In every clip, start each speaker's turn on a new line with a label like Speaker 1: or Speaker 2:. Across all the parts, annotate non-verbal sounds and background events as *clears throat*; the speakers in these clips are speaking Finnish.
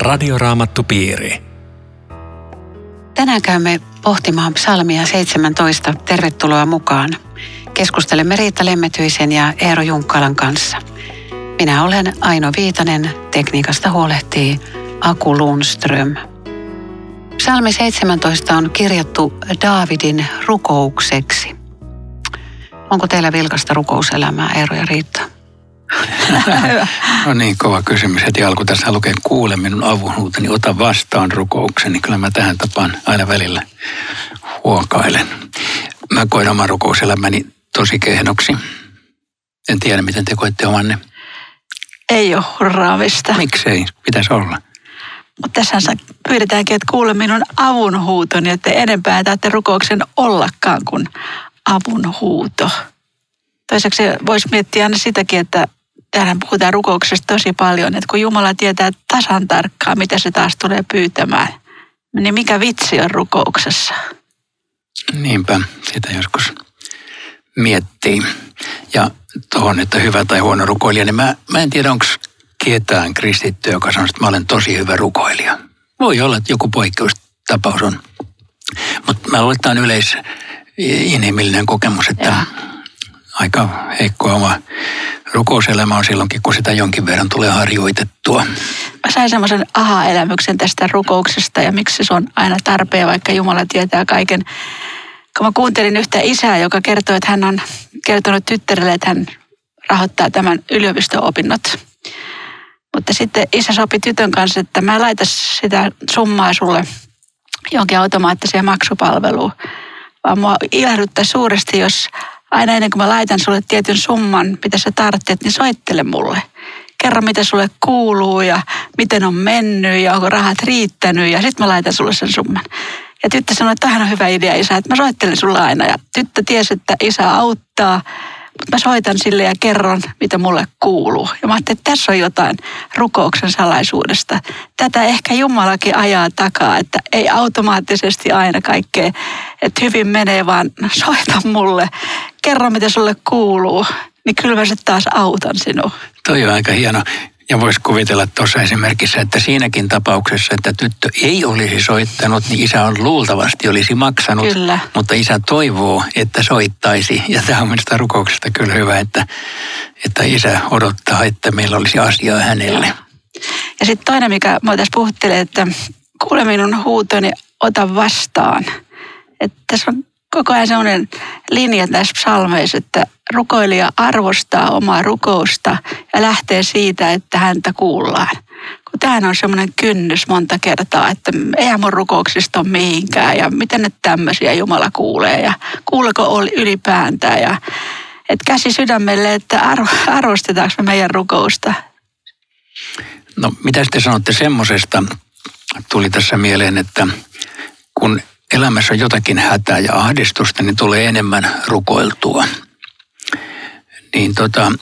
Speaker 1: Radioraamattupiiri.
Speaker 2: Tänään käymme pohtimaan psalmia 17. Tervetuloa mukaan. Keskustelemme Riitta Lemmetyisen ja Eero Junkkalan kanssa. Minä olen Aino Viitanen, tekniikasta huolehtii Aku Lundström. Psalmi 17 on kirjattu Daavidin rukoukseksi. Onko teillä vilkasta rukouselämää, Eero ja Riitta? *laughs*
Speaker 3: no niin, kova kysymys. Heti alku tässä lukee kuule minun avunhuuteni, ota vastaan rukoukseni. Kyllä mä tähän tapaan aina välillä huokailen. Mä koen oman rukouselämäni tosi kehnoksi. En tiedä, miten te koette omanne.
Speaker 4: Ei ole hurraavista.
Speaker 3: Miksei? Pitäisi olla.
Speaker 4: Mutta tässä pyydetäänkin, että kuule minun avunhuutoni, että enempää tarvitse rukouksen ollakaan kuin avunhuuto. Toiseksi voisi miettiä aina sitäkin, että täällä puhutaan rukouksesta tosi paljon, että kun Jumala tietää tasan tarkkaan, mitä se taas tulee pyytämään, niin mikä vitsi on rukouksessa?
Speaker 3: Niinpä, sitä joskus miettii. Ja tuohon, että hyvä tai huono rukoilija, niin mä, mä en tiedä, onko ketään kristittyä, joka sanoo, että mä olen tosi hyvä rukoilija. Voi olla, että joku poikkeustapaus on. Mutta mä luulen, että tämä on yleis inhimillinen kokemus, että ja. Aika heikko oma rukouselämä on silloinkin, kun sitä jonkin verran tulee harjoitettua.
Speaker 4: Mä sain semmoisen aha-elämyksen tästä rukouksesta ja miksi se on aina tarpeen, vaikka Jumala tietää kaiken. Kun mä kuuntelin yhtä isää, joka kertoi, että hän on kertonut tyttärelle, että hän rahoittaa tämän yliopisto-opinnot. Mutta sitten isä sopi tytön kanssa, että mä laitan sitä summaa sulle jonkin automaattiseen maksupalveluun. Vaan mua ilahduttaa suuresti, jos aina ennen kuin mä laitan sulle tietyn summan, mitä sä tarvitset, niin soittele mulle. Kerro, mitä sulle kuuluu ja miten on mennyt ja onko rahat riittänyt ja sitten mä laitan sulle sen summan. Ja tyttö sanoi, että tähän on hyvä idea isä, että mä soittelen sulle aina. Ja tyttö tiesi, että isä auttaa mä soitan sille ja kerron, mitä mulle kuuluu. Ja mä ajattelin, että tässä on jotain rukouksen salaisuudesta. Tätä ehkä Jumalakin ajaa takaa, että ei automaattisesti aina kaikkea, että hyvin menee, vaan soita mulle. Kerro, mitä sulle kuuluu. Niin kyllä mä sitten taas autan sinua.
Speaker 3: Toi on aika hieno. Ja voisi kuvitella tuossa esimerkissä, että siinäkin tapauksessa, että tyttö ei olisi soittanut, niin isä on luultavasti olisi maksanut.
Speaker 4: Kyllä.
Speaker 3: Mutta isä toivoo, että soittaisi. Ja tämä on minusta rukouksesta kyllä hyvä, että, että isä odottaa, että meillä olisi asiaa hänelle. Ja,
Speaker 4: ja sitten toinen, mikä mä tässä puhuttelee, että kuule minun huutoni, ota vastaan. Että tässä on koko ajan sellainen linja tässä psalmeissa, että rukoilija arvostaa omaa rukousta ja lähtee siitä, että häntä kuullaan. Kun tämähän on semmoinen kynnys monta kertaa, että eihän mun rukouksista ole mihinkään ja miten ne tämmöisiä Jumala kuulee ja kuuleko ylipäätään ja että käsi sydämelle, että arvostetaanko me meidän rukousta.
Speaker 3: No mitä te sanotte semmoisesta, tuli tässä mieleen, että kun elämässä on jotakin hätää ja ahdistusta, niin tulee enemmän rukoiltua. Niin tota,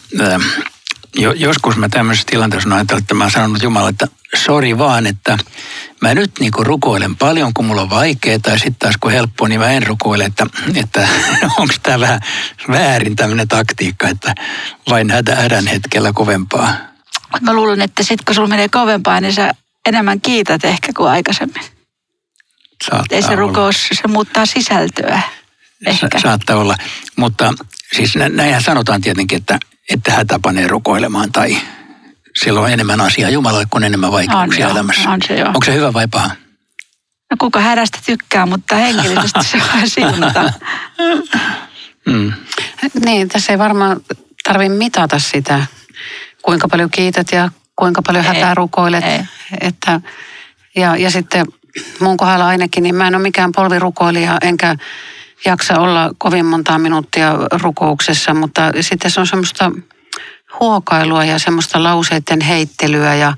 Speaker 3: jo, joskus mä tämmöisessä tilanteessa ajatellut, että mä oon sanonut Jumalalle, että sori vaan, että mä nyt niinku rukoilen paljon, kun mulla on vaikeaa, tai sitten taas kun helppoa, niin mä en rukoile, että, että *laughs* onko tämä vähän väärin tämmöinen taktiikka, että vain hätä hädän hetkellä kovempaa.
Speaker 4: Mä luulen, että sitten kun sulla menee kovempaa, niin sä enemmän kiität ehkä kuin aikaisemmin.
Speaker 3: Saattaa
Speaker 4: Ei se rukous, se muuttaa sisältöä. Ehkä.
Speaker 3: Sa- saattaa olla, mutta siis näinhän sanotaan tietenkin, että, että hätä panee rukoilemaan tai silloin on enemmän asiaa Jumalalle kuin enemmän vaikeuksia
Speaker 4: on,
Speaker 3: elämässä.
Speaker 4: On se jo.
Speaker 3: Onko se hyvä vai paha?
Speaker 4: No kuka hädästä tykkää, mutta henkilöisesti se on siunata. *laughs*
Speaker 2: mm. Niin, tässä ei varmaan tarvitse mitata sitä, kuinka paljon kiität ja kuinka paljon ei, hätää rukoilet. Ei. Että, ja, ja sitten mun kohdalla ainakin, niin mä en ole mikään polvirukoilija, enkä jaksa olla kovin montaa minuuttia rukouksessa, mutta sitten se on semmoista huokailua ja semmoista lauseiden heittelyä ja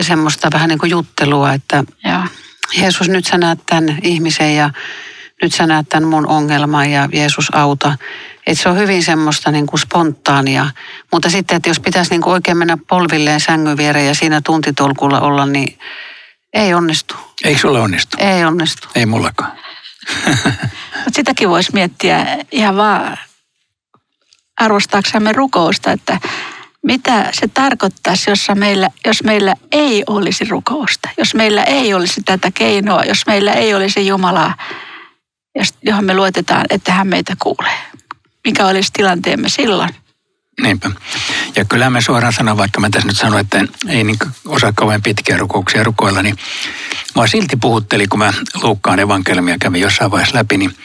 Speaker 2: semmoista vähän niin kuin juttelua, että ja. Jeesus nyt sä näet tämän ihmisen ja nyt sä näet tämän mun ongelman ja Jeesus auta. Että se on hyvin semmoista niin kuin spontaania. Mutta sitten, että jos pitäisi niin kuin oikein mennä polvilleen sängyn viereen ja siinä tuntitolkulla olla, niin ei onnistu.
Speaker 3: Eikö sulle onnistu?
Speaker 2: Ei onnistu.
Speaker 3: Ei mullakaan. *laughs*
Speaker 4: Mutta sitäkin voisi miettiä ihan vaan arvostaaksemme rukousta, että mitä se tarkoittaisi, jos meillä, jos meillä ei olisi rukousta, jos meillä ei olisi tätä keinoa, jos meillä ei olisi Jumalaa, johon me luotetaan, että hän meitä kuulee. Mikä olisi tilanteemme silloin?
Speaker 3: Niinpä. Ja kyllä me suoraan sanon, vaikka mä tässä nyt sanon, että ei niin osaa kauhean pitkiä rukouksia rukoilla, niin mua silti puhutteli, kun mä Luukkaan evankeliumia kävin jossain vaiheessa läpi, niin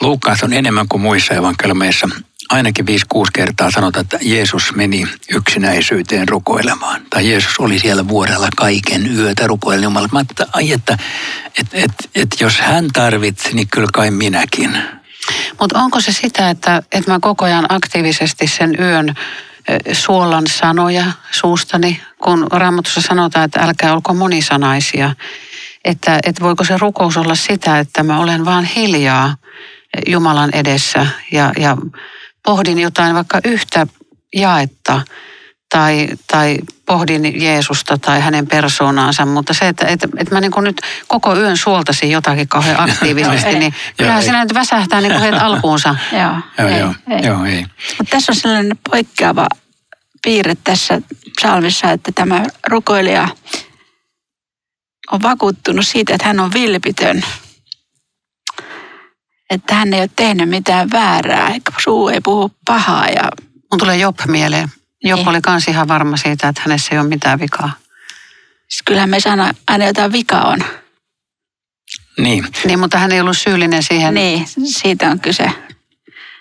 Speaker 3: Luukkaassa on enemmän kuin muissa evankeliumeissa ainakin 5-6 kertaa sanotaan, että Jeesus meni yksinäisyyteen rukoilemaan. Tai Jeesus oli siellä vuorella kaiken yötä rukoilemaan Jumala. Mä että, ai, että et, et, et, jos hän tarvitsi, niin kyllä kai minäkin.
Speaker 2: Mutta onko se sitä, että, että mä koko ajan aktiivisesti sen yön suolan sanoja suustani, kun Raamatussa sanotaan, että älkää olko monisanaisia. Että, että voiko se rukous olla sitä, että mä olen vaan hiljaa Jumalan edessä ja, ja pohdin jotain vaikka yhtä jaetta tai, tai pohdin Jeesusta tai hänen persoonaansa, mutta se, että, että, että mä niin kuin nyt koko yön suoltasin jotakin kauhean *laughs* aktiivisesti, niin kyllähän siinä nyt väsähtää niin kuin heti alkuunsa. *laughs*
Speaker 4: joo,
Speaker 3: joo, ei, joo, ei. joo, ei.
Speaker 4: Mutta tässä on sellainen poikkeava piirre tässä salmissa, että tämä rukoilija on vakuuttunut siitä, että hän on vilpitön että hän ei ole tehnyt mitään väärää, eikä suu ei puhu pahaa. Ja...
Speaker 2: Mun tulee Job mieleen. Job niin. oli kans ihan varma siitä, että hänessä ei ole mitään vikaa.
Speaker 4: Siis kyllähän me saadaan aina jotain vikaa on.
Speaker 3: Niin.
Speaker 2: Niin, mutta hän ei ollut syyllinen siihen.
Speaker 4: Niin, siitä on kyse.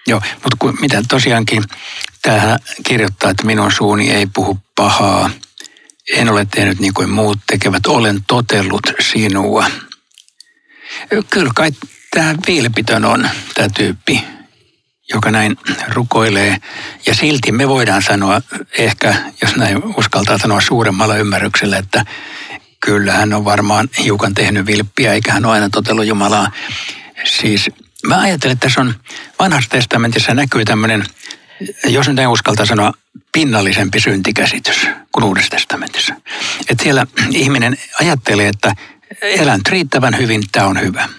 Speaker 3: Joo, mutta kun, mitä tosiaankin tähän kirjoittaa, että minun suuni ei puhu pahaa. En ole tehnyt niin kuin muut tekevät, olen totellut sinua. Kyllä kai tämä vilpitön on tämä tyyppi, joka näin rukoilee. Ja silti me voidaan sanoa, ehkä jos näin uskaltaa sanoa suuremmalla ymmärryksellä, että kyllä hän on varmaan hiukan tehnyt vilppiä, eikä hän ole aina totellut Jumalaa. Siis mä ajattelen, että tässä on vanhassa testamentissa näkyy tämmöinen, jos nyt ei uskalta sanoa, pinnallisempi syntikäsitys kuin uudessa testamentissa. Että siellä ihminen ajattelee, että elän riittävän hyvin, tämä on hyvä.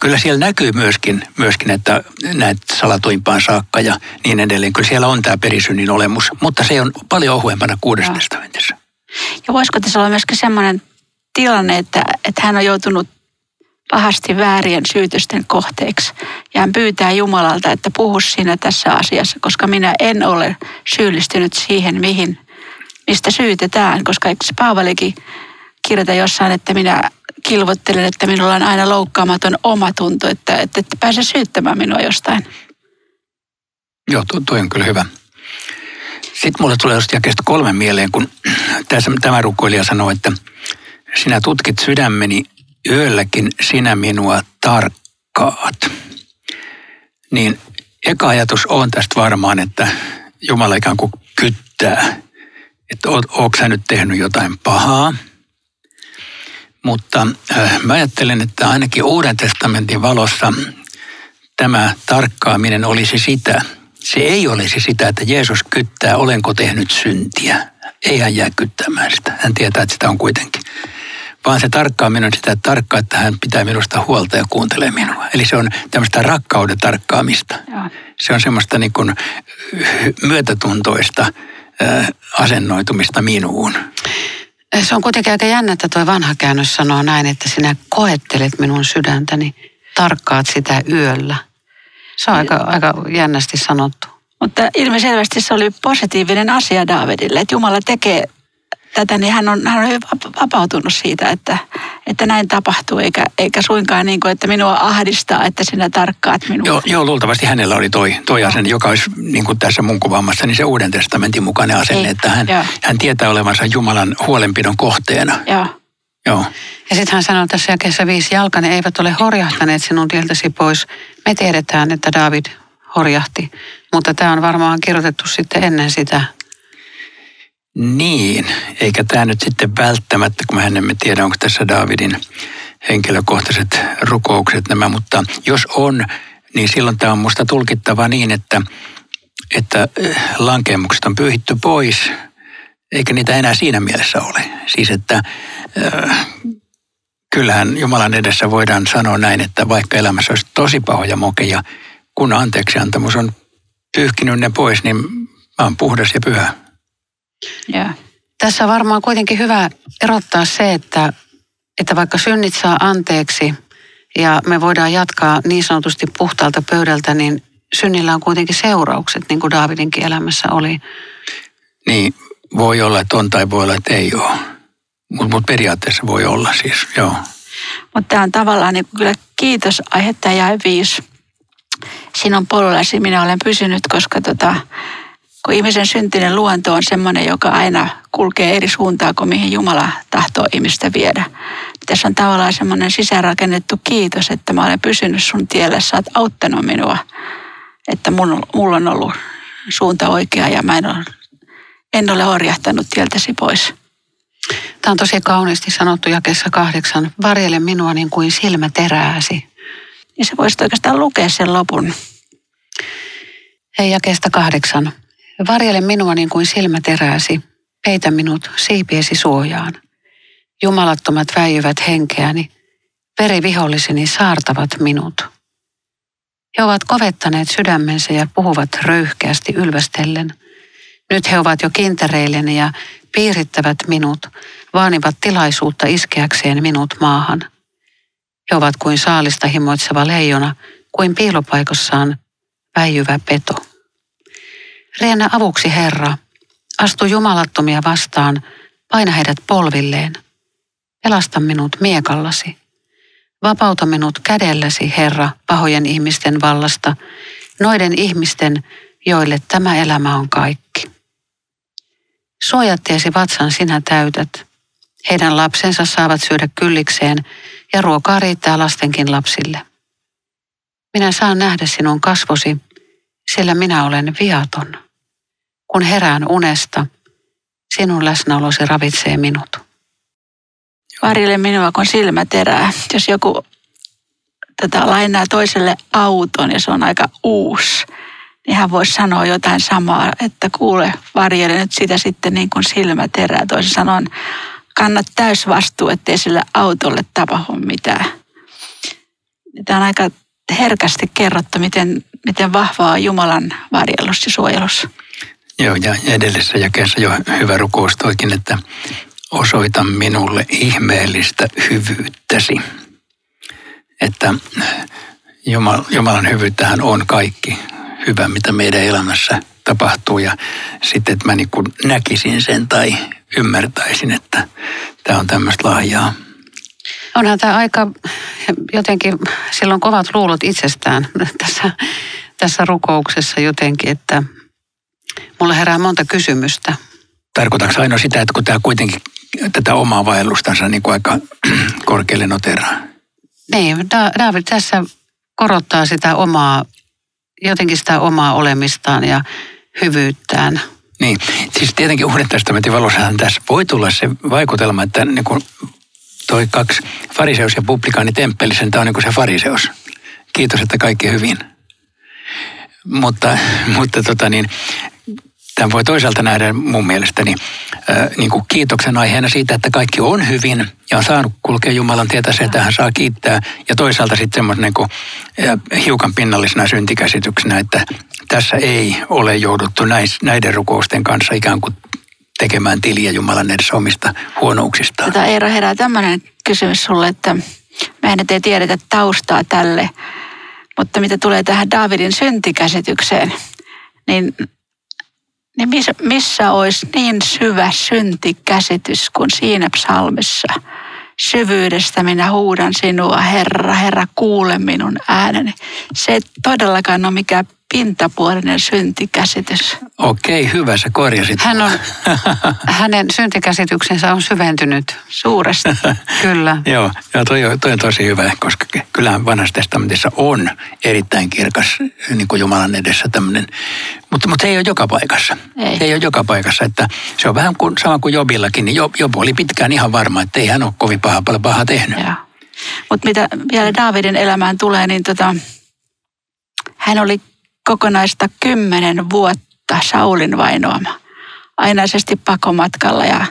Speaker 3: Kyllä siellä näkyy myöskin, myöskin että näet salatuimpaan saakka ja niin edelleen. Kyllä siellä on tämä perisynnin olemus, mutta se on paljon ohuempana kuudessa testamentissa.
Speaker 4: Ja voisiko tässä olla myöskin sellainen tilanne, että, että hän on joutunut pahasti väärien syytösten kohteeksi. Ja hän pyytää Jumalalta, että puhu sinä tässä asiassa, koska minä en ole syyllistynyt siihen, mihin, mistä syytetään. Koska eikö Paavalikin kirjoita jossain, että minä kilvottelen, että minulla on aina loukkaamaton omatunto, että, että ette pääse syyttämään minua jostain.
Speaker 3: Joo, tuo, tuo on kyllä hyvä. Sitten mulle tulee just jakeesta kolme mieleen, kun *clears throat* tässä, tämä rukoilija sanoi, että sinä tutkit sydämeni yölläkin, sinä minua tarkkaat. Niin eka ajatus on tästä varmaan, että Jumala ikään kuin kyttää, että oot, sä nyt tehnyt jotain pahaa – mutta mä ajattelen, että ainakin Uuden testamentin valossa tämä tarkkaaminen olisi sitä, se ei olisi sitä, että Jeesus kyttää, olenko tehnyt syntiä. Ei hän jää kyttämään sitä. Hän tietää, että sitä on kuitenkin. Vaan se tarkkaaminen on sitä tarkkaa, että hän pitää minusta huolta ja kuuntelee minua. Eli se on tämmöistä rakkauden tarkkaamista. Se on semmoista niin kuin myötätuntoista asennoitumista minuun.
Speaker 2: Se on kuitenkin aika jännä, että tuo vanha käännös sanoo näin, että sinä koettelet minun sydäntäni, tarkkaat sitä yöllä. Se on aika, aika jännästi sanottu.
Speaker 4: Mutta ilmiselvästi se oli positiivinen asia Davidille, että Jumala tekee tätä, niin hän on, hän on vapautunut siitä, että, että näin tapahtuu, eikä, eikä suinkaan niin kuin, että minua ahdistaa, että sinä tarkkaat minua.
Speaker 3: Joo, joo luultavasti hänellä oli toi, toi asenne, joka olisi niin kuin tässä mun kuvaamassa, niin se Uuden testamentin mukainen asenne, Ei, että hän, hän tietää olevansa Jumalan huolenpidon kohteena.
Speaker 4: Joo.
Speaker 3: Joo.
Speaker 2: Ja sitten hän sanoi tässä jakeessa viisi, jalkani eivät ole horjahtaneet sinun tieltäsi pois. Me tiedetään, että David horjahti, mutta tämä on varmaan kirjoitettu sitten ennen sitä
Speaker 3: niin, eikä tämä nyt sitten välttämättä, kun me emme tiedä, onko tässä Davidin henkilökohtaiset rukoukset nämä, mutta jos on, niin silloin tämä on minusta tulkittava niin, että, että eh, lankemukset on pyyhitty pois, eikä niitä enää siinä mielessä ole. Siis että äh, kyllähän Jumalan edessä voidaan sanoa näin, että vaikka elämässä olisi tosi pahoja mokeja, kun anteeksi antamus on pyyhkinyt ne pois, niin mä oon puhdas ja pyhä.
Speaker 2: Yeah. Tässä on varmaan kuitenkin hyvä erottaa se, että, että vaikka synnit saa anteeksi ja me voidaan jatkaa niin sanotusti puhtaalta pöydältä, niin synnillä on kuitenkin seuraukset, niin kuin Daavidinkin elämässä oli.
Speaker 3: Niin, voi olla, että on tai voi olla, että ei ole. Mutta mut periaatteessa voi olla siis, joo.
Speaker 4: Mutta tämä on tavallaan niin kyllä kiitos aihetta ja viisi. Sinun polullasi minä olen pysynyt, koska tota, kun ihmisen syntinen luonto on sellainen, joka aina kulkee eri suuntaan kuin mihin Jumala tahtoo ihmistä viedä. Tässä on tavallaan semmoinen sisäänrakennettu kiitos, että mä olen pysynyt sun tiellä, sä oot auttanut minua, että mun, mulla on ollut suunta oikea ja mä en ole, en ole orjahtanut tieltäsi pois.
Speaker 2: Tämä on tosi kauniisti sanottu jakessa kahdeksan. Varjele minua niin kuin silmä terääsi.
Speaker 4: Ja se voisi oikeastaan lukea sen lopun.
Speaker 2: Hei, jakeesta kahdeksan. Varjele minua niin kuin silmä terääsi. Peitä minut siipiesi suojaan. Jumalattomat väijyvät henkeäni. Veriviholliseni saartavat minut. He ovat kovettaneet sydämensä ja puhuvat röyhkeästi ylvästellen. Nyt he ovat jo kintereilleni ja piirittävät minut, vaanivat tilaisuutta iskeäkseen minut maahan. He ovat kuin saalista himoitseva leijona, kuin piilopaikossaan väijyvä peto. Riennä avuksi, Herra. Astu jumalattomia vastaan, paina heidät polvilleen. Pelasta minut miekallasi. Vapauta minut kädelläsi, Herra, pahojen ihmisten vallasta, noiden ihmisten, joille tämä elämä on kaikki. Suojatteesi vatsan sinä täytät. Heidän lapsensa saavat syödä kyllikseen ja ruokaa riittää lastenkin lapsille. Minä saan nähdä sinun kasvosi, sillä minä olen viaton. Kun herään unesta, sinun läsnäolosi ravitsee minut.
Speaker 4: Varille minua, kun silmä terää. Jos joku tätä lainaa toiselle auton ja se on aika uusi, niin hän voisi sanoa jotain samaa, että kuule, varjele nyt sitä sitten niin kuin silmä terää. Toisin sanoen, kannat täysvastuu, ettei sille autolle tapahdu mitään. Tämä on aika herkästi kerrottu, miten, miten vahvaa Jumalan varjelus ja suojelus.
Speaker 3: Joo, ja edellisessä jakeessa jo hyvä rukous toikin, että osoita minulle ihmeellistä hyvyyttäsi. Että Jumalan hyvyyttähän on kaikki hyvä, mitä meidän elämässä tapahtuu. Ja sitten, että mä niin kuin näkisin sen tai ymmärtäisin, että tämä on tämmöistä lahjaa.
Speaker 2: Onhan tämä aika jotenkin, silloin kovat luulot itsestään *laughs* tässä, tässä rukouksessa jotenkin, että mulla herää monta kysymystä.
Speaker 3: Tarkoitatko ainoa sitä, että kun tämä kuitenkin tätä omaa vaellustansa niin kuin aika *clears throat* korkealle noteraa?
Speaker 2: Niin, David tässä korottaa sitä omaa, jotenkin sitä omaa olemistaan ja hyvyyttään.
Speaker 3: Niin, siis tietenkin Uuden testamentin valossahan tässä voi tulla se vaikutelma, että niin kuin toi kaksi fariseus ja publikaani temppelissä, tämä on niin kuin se fariseus. Kiitos, että kaikki hyvin. Mutta, mutta tota niin, Tämän voi toisaalta nähdä mun mielestäni äh, niin kuin kiitoksen aiheena siitä, että kaikki on hyvin ja on saanut kulkea Jumalan tietä se, että hän saa kiittää. Ja toisaalta sitten semmoisen niin hiukan pinnallisena syntikäsityksenä, että tässä ei ole jouduttu näis, näiden rukousten kanssa ikään kuin tekemään tiliä Jumalan edessä omista huonouksista.
Speaker 4: Tätä Eero herää tämmöinen kysymys sulle, että mehän ei tiedetä taustaa tälle, mutta mitä tulee tähän Davidin syntikäsitykseen, niin niin missä, missä olisi niin syvä syntikäsitys kuin siinä psalmissa? Syvyydestä minä huudan sinua, Herra, Herra, kuule minun ääneni. Se ei todellakaan ole mikään pintapuolinen syntikäsitys.
Speaker 3: Okei, hyvä, sä korjasit.
Speaker 2: Hän on, *laughs* hänen syntikäsityksensä on syventynyt.
Speaker 4: Suuresti. *laughs*
Speaker 2: Kyllä.
Speaker 3: Joo, ja toi, toi on tosi hyvä, koska kyllähän vanhassa testamentissa on erittäin kirkas niin kuin Jumalan edessä tämmöinen, mutta, mutta se ei ole joka paikassa. Ei. Se ei ole joka paikassa, että se on vähän kuin, sama kuin Jobillakin, niin Job, Job oli pitkään ihan varma, että ei hän ole kovin paha, paljon pahaa tehnyt.
Speaker 4: Mutta mitä vielä Daavidin elämään tulee, niin tota, hän oli kokonaista kymmenen vuotta Saulin vainoama. Ainaisesti pakomatkalla ja,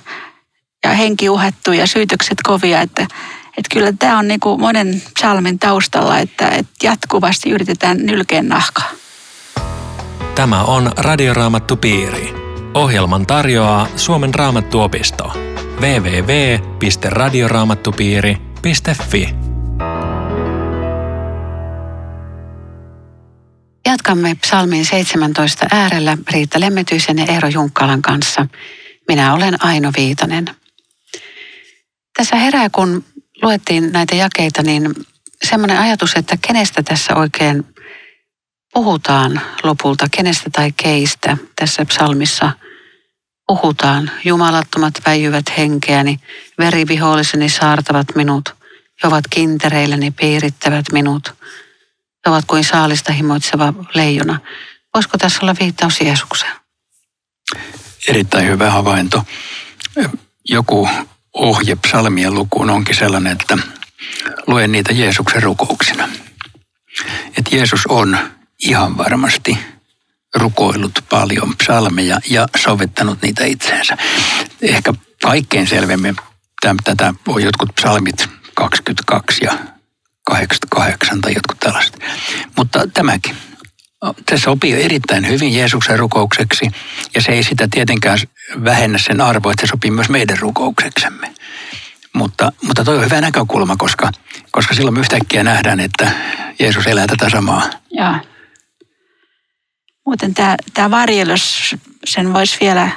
Speaker 4: ja henki uhattu ja syytökset kovia, että, että kyllä tämä on niin kuin monen psalmin taustalla, että, että jatkuvasti yritetään nylkeen nahkaa.
Speaker 1: Tämä on Radioraamattu Piiri. Ohjelman tarjoaa Suomen raamattuopisto. www.radioraamattupiiri.fi
Speaker 2: Jatkamme psalmin 17 äärellä Riitta Lemmetyisen ja Eero Junkkalan kanssa. Minä olen Aino Viitanen. Tässä herää, kun luettiin näitä jakeita, niin semmoinen ajatus, että kenestä tässä oikein puhutaan lopulta, kenestä tai keistä tässä psalmissa puhutaan. Jumalattomat väijyvät henkeäni, veriviholliseni saartavat minut, he ovat kintereilläni piirittävät minut, he ovat kuin saalista himoitseva leijona. Voisiko tässä olla viittaus Jeesukseen?
Speaker 3: Erittäin hyvä havainto. Joku ohje psalmien lukuun onkin sellainen, että luen niitä Jeesuksen rukouksina. Että Jeesus on ihan varmasti rukoillut paljon psalmeja ja sovittanut niitä itseensä. Ehkä kaikkein selvemmin tätä voi jotkut psalmit 22 ja 88 tai jotkut tällaiset. Mutta tämäkin. Se sopii erittäin hyvin Jeesuksen rukoukseksi ja se ei sitä tietenkään vähennä sen arvoa, että se sopii myös meidän rukoukseksemme. Mutta, mutta toi on hyvä näkökulma, koska, koska silloin me yhtäkkiä nähdään, että Jeesus elää tätä samaa.
Speaker 4: Joo. Muuten tämä varjelus, sen voisi vielä,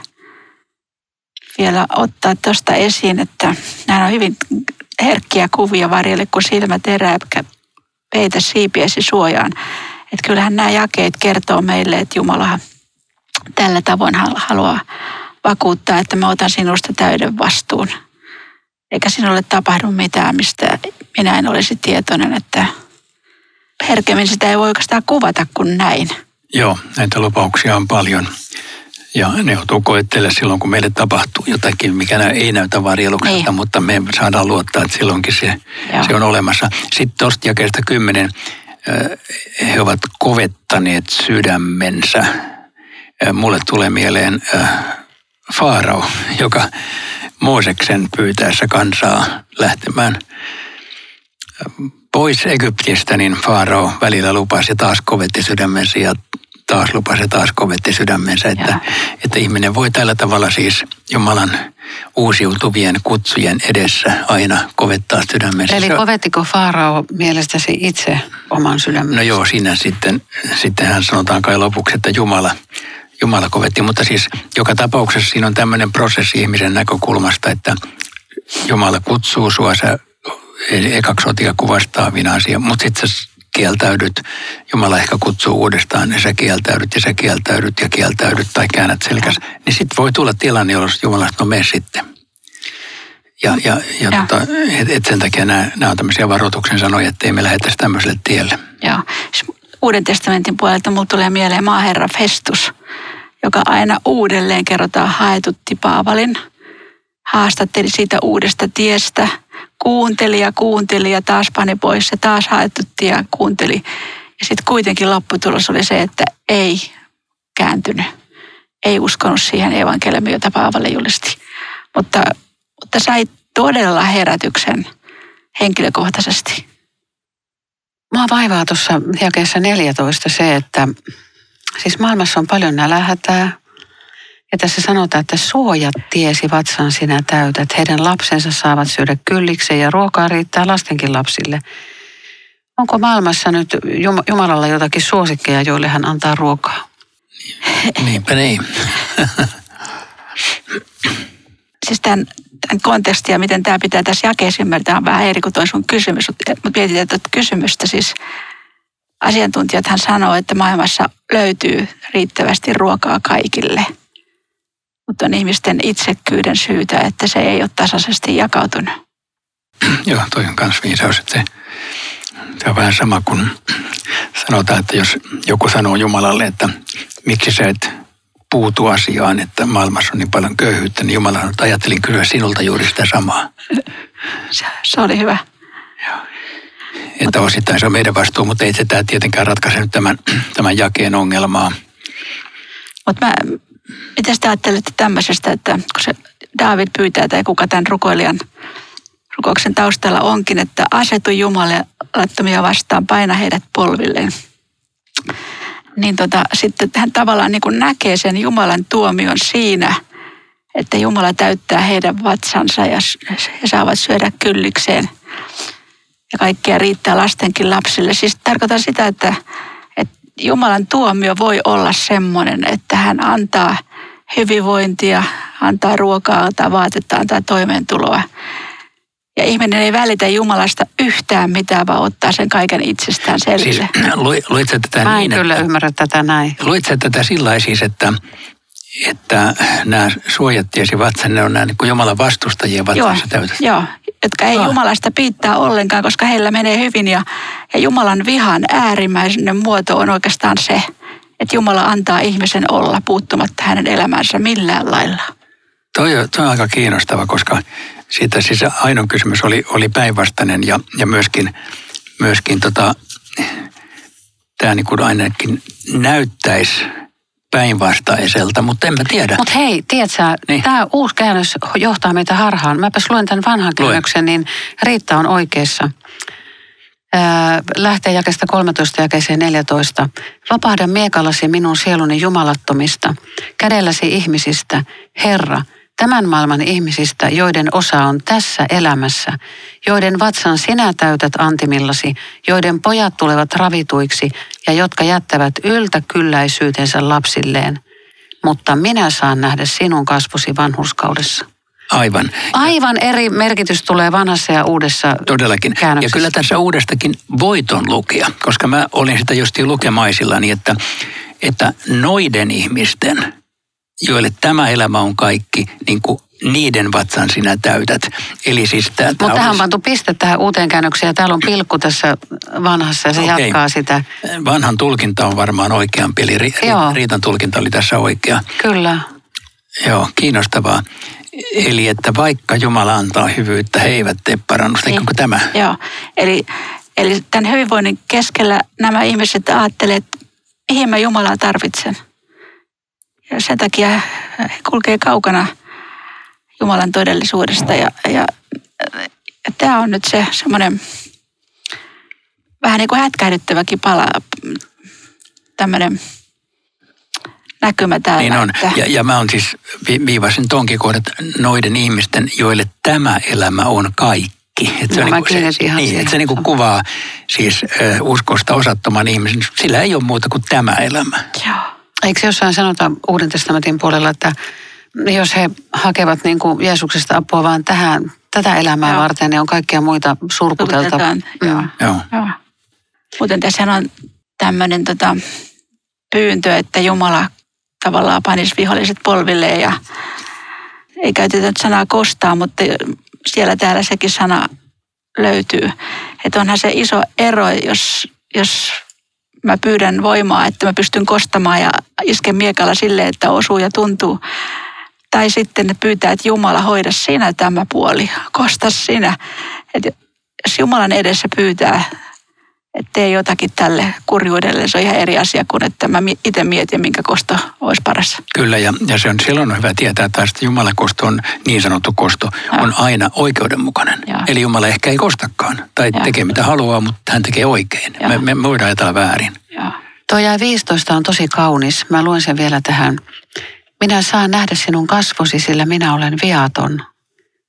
Speaker 4: vielä ottaa tuosta esiin, että nämä on hyvin herkkiä kuvia varjelle, kun silmät erää, peitä siipiesi suojaan. Että kyllähän nämä jakeet kertoo meille, että Jumala tällä tavoin haluaa vakuuttaa, että mä otan sinusta täyden vastuun. Eikä sinulle tapahdu mitään, mistä minä en olisi tietoinen, että herkemmin sitä ei voi oikeastaan kuvata kuin näin.
Speaker 3: Joo, näitä lupauksia on paljon. Ja ne joutuu koettelemaan silloin, kun meille tapahtuu jotakin, mikä ei näytä varjelukselta, niin. mutta me saadaan luottaa, että silloinkin se, se on olemassa. Sitten tuosta jakeesta kymmenen, he ovat kovettaneet sydämensä. Mulle tulee mieleen Faarao, joka Mooseksen pyytäessä kansaa lähtemään pois Egyptistä, niin Faarao välillä lupasi ja taas kovetti sydämensä ja taas lupasi ja taas kovetti sydämensä, että, että ihminen voi tällä tavalla siis Jumalan uusiutuvien kutsujen edessä aina kovettaa sydämensä.
Speaker 2: Eli kovettiko Faarao mielestäsi itse oman sydämensä?
Speaker 3: No joo, siinä sitten, sitten hän sanotaan kai lopuksi, että Jumala, Jumala kovetti, mutta siis joka tapauksessa siinä on tämmöinen prosessi ihmisen näkökulmasta, että Jumala kutsuu sua, sä ekaksi otia kuvastaa asia, mutta sitten sä kieltäydyt, Jumala ehkä kutsuu uudestaan, niin sä kieltäydyt ja sä kieltäydyt ja kieltäydyt tai käännät selkäs, niin sitten voi tulla tilanne, jolloin Jumala no mene sitten. Ja, ja, ja, ja. Tota, et, et sen takia nämä, nämä on tämmöisiä varoituksen sanoja, että ei me lähdettäisi tämmöiselle tielle.
Speaker 4: Joo. Uuden testamentin puolelta mulle tulee mieleen maaherra Festus, joka aina uudelleen kerrotaan haetutti Paavalin. Haastatteli siitä uudesta tiestä – kuunteli ja kuunteli ja taas pani pois ja taas haetutti ja kuunteli. Ja sitten kuitenkin lopputulos oli se, että ei kääntynyt. Ei uskonut siihen evankeliumiin, jota Paavalle julisti. Mutta, mutta sai todella herätyksen henkilökohtaisesti.
Speaker 2: Mua vaivaa tuossa jakeessa 14 se, että siis maailmassa on paljon nälähätää, ja tässä sanotaan, että suojat tiesi vatsan sinä täytät. Heidän lapsensa saavat syödä kyllikseen ja ruokaa riittää lastenkin lapsille. Onko maailmassa nyt Jumalalla jotakin suosikkeja, joille hän antaa ruokaa?
Speaker 3: Niinpä niin. *laughs*
Speaker 4: siis tämän, tämän kontekstin ja miten tämä pitää tässä jakeessa ymmärtää on vähän eri kuin toi sun kysymys. Mutta mietin että kysymystä siis asiantuntijathan sanoo, että maailmassa löytyy riittävästi ruokaa kaikille – mutta on ihmisten itsekkyyden syytä, että se ei ole tasaisesti jakautunut. *clears throat*
Speaker 3: Joo, toi on myös viisaus, että se, se on vähän sama kuin *clears throat* sanotaan, että jos joku sanoo Jumalalle, että miksi sä et puutu asiaan, että maailmassa on niin paljon köyhyyttä, niin Jumala sanoo, että ajattelin kysyä sinulta juuri sitä samaa. *laughs*
Speaker 4: Se, se oli hyvä.
Speaker 3: Joo. Että osittain se on meidän vastuu, mutta ei se tämä tietenkään ratkaise nyt tämän, *clears throat* tämän jakeen ongelmaa.
Speaker 4: Mutta mä, Miten te ajattelette tämmöisestä, että kun se David pyytää tai kuka tämän rukoilijan rukouksen taustalla onkin, että asetu Jumalattomia vastaan, paina heidät polvilleen. niin tota, sitten hän tavallaan niin kuin näkee sen Jumalan tuomion siinä, että Jumala täyttää heidän vatsansa ja he saavat syödä kyllikseen. Ja kaikkea riittää lastenkin lapsille. Siis tarkoitan sitä, että Jumalan tuomio voi olla semmoinen, että hän antaa hyvinvointia, antaa ruokaa, antaa vaatetta, antaa toimeentuloa. Ja ihminen ei välitä Jumalasta yhtään mitään, vaan ottaa sen kaiken itsestään selville.
Speaker 3: Siis, luit tätä
Speaker 2: Mä en
Speaker 3: niin,
Speaker 2: kyllä
Speaker 3: että,
Speaker 2: ymmärrä tätä näin.
Speaker 3: Luit tätä sillä siis, että, että nämä suojattiesi vatsan, ne on nämä niin kuin Jumalan vastustajien vatsansa täytössä.
Speaker 4: Joo, jotka ei
Speaker 3: Ah.
Speaker 4: Jumalasta piittaa ollenkaan, koska heillä menee hyvin. Ja, ja Jumalan vihan äärimmäinen muoto on oikeastaan se, että Jumala antaa ihmisen olla puuttumatta hänen elämänsä millään lailla.
Speaker 3: Toi, on- toi on aika kiinnostava, koska siitä siis ainoa kysymys oli, oli päinvastainen ja, ja myöskin, myöskin tota, tämä niin kuin ainakin näyttäisi päinvastaiselta, mutta en mä tiedä.
Speaker 2: Mutta hei, tiedätkö,
Speaker 3: Niin.
Speaker 2: tämä uusi käännös johtaa meitä harhaan. Mäpäs luen tämän vanhan
Speaker 3: Lue.
Speaker 2: käännöksen, niin Riitta on oikeassa. Ää, lähtee jakesta 13 jakeeseen 14. Vapahda miekallasi minun sieluni jumalattomista, kädelläsi ihmisistä, Herra, tämän maailman ihmisistä, joiden osa on tässä elämässä, joiden vatsan sinä täytät antimillasi, joiden pojat tulevat ravituiksi ja jotka jättävät yltäkylläisyytensä lapsilleen. Mutta minä saan nähdä sinun kasvosi vanhurskaudessa.
Speaker 3: Aivan.
Speaker 2: Aivan eri merkitys tulee vanhassa ja uudessa
Speaker 3: Todellakin. Ja kyllä tässä uudestakin voiton lukea, koska mä olin sitä justiin lukemaisillani, että, että noiden ihmisten, joille tämä elämä on kaikki, niin kuin niiden vatsan sinä täytät. Eli siis tämä,
Speaker 2: Mutta tähän on pantu piste tähän uuteen käännökseen ja täällä on pilkku tässä vanhassa ja se
Speaker 3: Okei.
Speaker 2: jatkaa sitä.
Speaker 3: Vanhan tulkinta on varmaan oikeampi, eli ri,
Speaker 2: Joo.
Speaker 3: Riitan tulkinta oli tässä oikea.
Speaker 2: Kyllä.
Speaker 3: Joo, kiinnostavaa. Eli että vaikka Jumala antaa hyvyyttä, he eivät tee parannusta.
Speaker 4: Niin.
Speaker 3: Eikö tämä?
Speaker 4: Joo, eli, eli tämän hyvinvoinnin keskellä nämä ihmiset ajattelee, että mihin mä Jumalaa tarvitsen. Ja sen takia he kulkee kaukana Jumalan todellisuudesta. Ja, ja, ja tämä on nyt se semmoinen vähän niin kuin hätkähdyttäväkin pala, tämmöinen näkymä täällä.
Speaker 3: Niin on.
Speaker 4: Että,
Speaker 3: Ja, ja mä on siis vi- viivasin tonkin kohdat noiden ihmisten, joille tämä elämä on kaikki. Että
Speaker 2: Joo,
Speaker 3: on
Speaker 2: mä
Speaker 3: niinku se,
Speaker 2: kiinnitin ihan
Speaker 3: niin, että se niinku kuvaa siis uskosta osattoman ihmisen. Sillä ei ole muuta kuin tämä elämä.
Speaker 4: Joo.
Speaker 2: Eikö se jossain sanota Uuden testamentin puolella, että jos he hakevat niin kuin Jeesuksesta apua vaan tähän, tätä elämää
Speaker 4: Joo.
Speaker 2: varten, niin on kaikkia muita surkutelta.
Speaker 4: Surkuteltaan, joo.
Speaker 3: Joo.
Speaker 4: Joo. Muuten tässä on tämmöinen tota, pyyntö, että Jumala tavallaan panisi viholliset polvilleen ja ei käytetä nyt sanaa kostaa, mutta siellä täällä sekin sana löytyy. Että onhan se iso ero, jos, jos mä pyydän voimaa, että mä pystyn kostamaan ja isken miekalla silleen, että osuu ja tuntuu. Tai sitten pyytää, että Jumala hoida sinä tämä puoli, kosta sinä. Että jos Jumalan edessä pyytää, että tee jotakin tälle kurjuudelle, se on ihan eri asia kuin että mä itse mietin, minkä kosto olisi paras.
Speaker 3: Kyllä, ja, ja se on silloin on hyvä tietää taas, että Jumalan kosto on, niin sanottu kosto, on aina oikeudenmukainen.
Speaker 4: Joo.
Speaker 3: Eli Jumala ehkä ei kostakaan, tai
Speaker 4: Joo.
Speaker 3: tekee mitä haluaa, mutta hän tekee oikein. Me, me voidaan ajatella väärin.
Speaker 4: Joo.
Speaker 2: Tuo jäi 15 on tosi kaunis. Mä luen sen vielä tähän. Minä saan nähdä sinun kasvosi, sillä minä olen viaton.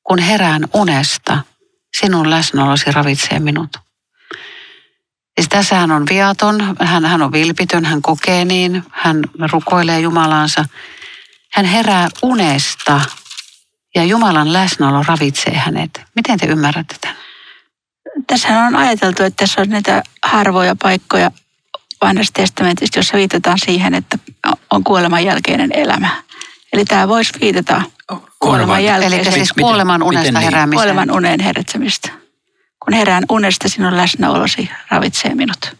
Speaker 2: Kun herään unesta, sinun läsnäolosi ravitsee minut. Siis tässä hän on viaton, hän, hän on vilpitön, hän kokee niin, hän rukoilee Jumalaansa. Hän herää unesta ja Jumalan läsnäolo ravitsee hänet. Miten te ymmärrätte tämän?
Speaker 4: Tässähän on ajateltu, että tässä on niitä harvoja paikkoja vanhassa testamentissa, jossa viitataan siihen, että on kuoleman jälkeinen elämä. Eli tämä voisi viitata kuoleman
Speaker 2: Eli
Speaker 4: jälkeiseen
Speaker 2: siis kuoleman unesta
Speaker 3: miten niin?
Speaker 2: heräämiseen.
Speaker 4: kuoleman uneen herätsemistä. Kun herään unesta, sinun läsnäolosi ravitsee minut.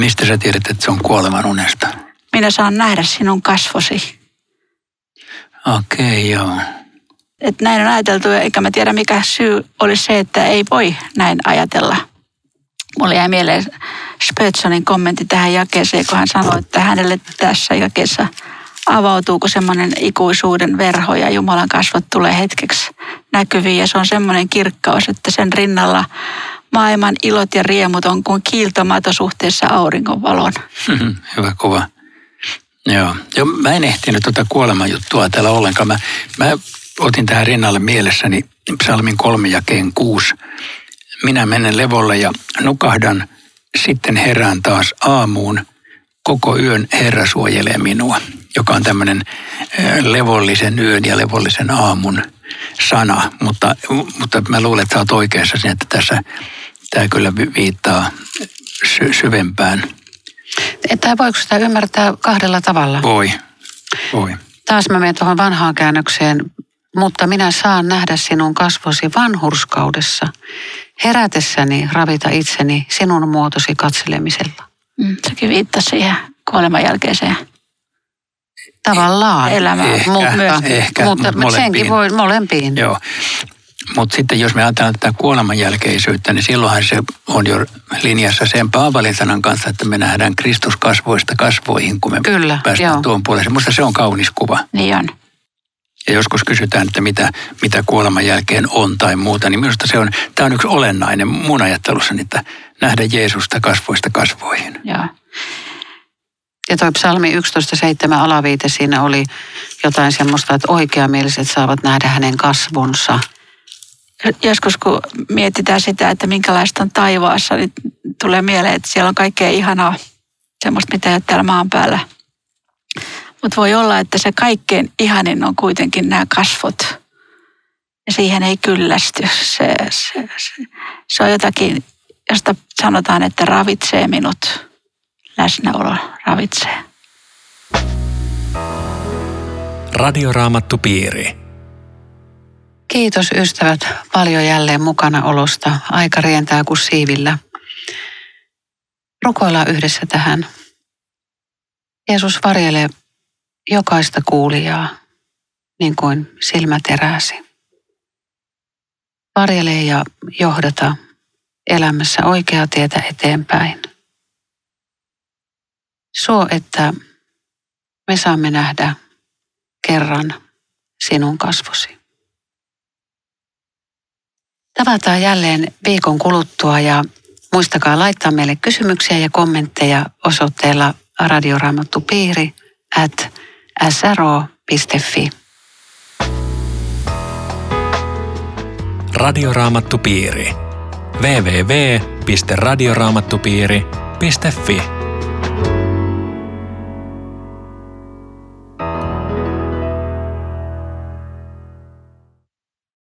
Speaker 3: Mistä sä tiedät, että se on kuoleman unesta?
Speaker 4: Minä saan nähdä sinun kasvosi.
Speaker 3: Okei, joo.
Speaker 4: Että näin on ajateltu, eikä mä tiedä mikä syy olisi se, että ei voi näin ajatella. Mulle jäi mieleen Spötsonin kommentti tähän jakeeseen, kun hän sanoi, että hänelle tässä jakeessa avautuuko semmoinen ikuisuuden verho ja Jumalan kasvot tulee hetkeksi näkyviin. Ja se on semmoinen kirkkaus, että sen rinnalla maailman ilot ja riemut on kuin kiiltomato suhteessa auringonvalon.
Speaker 3: Hyvä kuva. Joo. Joo, mä en ehtinyt tuota kuolemanjuttua täällä ollenkaan. Mä, mä otin tähän rinnalle mielessäni psalmin kolme jakeen kuusi. Minä menen levolle ja nukahdan, sitten herään taas aamuun. Koko yön Herra suojelee minua, joka on tämmöinen levollisen yön ja levollisen aamun sana. Mutta, mutta mä luulen, että sä oot oikeassa siinä, että tässä tämä kyllä viittaa sy- syvempään.
Speaker 2: Että voiko sitä ymmärtää kahdella tavalla?
Speaker 3: Voi, voi.
Speaker 2: Taas mä menen tuohon vanhaan käännökseen, mutta minä saan nähdä sinun kasvosi vanhurskaudessa, herätessäni ravita itseni sinun muotosi katselemisella.
Speaker 4: Mm, sekin viittasi siihen kuoleman jälkeiseen
Speaker 2: Tavallaan.
Speaker 4: elämään.
Speaker 3: Ehkä,
Speaker 2: mutta,
Speaker 3: ehkä,
Speaker 2: mutta
Speaker 3: molempiin.
Speaker 2: senkin voi molempiin.
Speaker 3: Joo. Mutta sitten jos me ajatellaan tätä kuolemanjälkeisyyttä, niin silloinhan se on jo linjassa sen Paavalin sanan kanssa, että me nähdään Kristus kasvoista kasvoihin, kun me
Speaker 2: Kyllä,
Speaker 3: päästään
Speaker 2: joo.
Speaker 3: tuon puolelle. Minusta se on kaunis kuva.
Speaker 4: Niin on.
Speaker 3: Ja joskus kysytään, että mitä, mitä kuoleman jälkeen on tai muuta, niin minusta se on, tämä on yksi olennainen mun ajattelussani, että nähdä Jeesusta kasvoista kasvoihin.
Speaker 4: Joo.
Speaker 2: Ja toi psalmi 11.7 alaviite, siinä oli jotain semmoista, että oikeamieliset saavat nähdä hänen kasvonsa.
Speaker 4: Joskus kun mietitään sitä, että minkälaista on taivaassa, niin tulee mieleen, että siellä on kaikkea ihanaa, semmoista mitä ei ole täällä maan päällä. Mutta voi olla, että se kaikkein ihanin on kuitenkin nämä kasvot. Ja siihen ei kyllästy. Se, se, se, se on jotakin, josta sanotaan, että ravitsee minut. Läsnäolo ravitsee.
Speaker 1: Radioraamattupiiri.
Speaker 2: Kiitos ystävät paljon jälleen mukana olosta. Aika rientää kuin siivillä. Rukoillaan yhdessä tähän. Jeesus varjelee jokaista kuulijaa niin kuin silmäteräsi. Varjelee ja johdata elämässä oikeaa tietä eteenpäin. Suo, että me saamme nähdä kerran sinun kasvosi. Tavataan jälleen viikon kuluttua ja muistakaa laittaa meille kysymyksiä ja kommentteja osoitteella radioraamattupiiri at sro.fi.
Speaker 1: Radioraamattupiiri. www.radioraamattupiiri.fi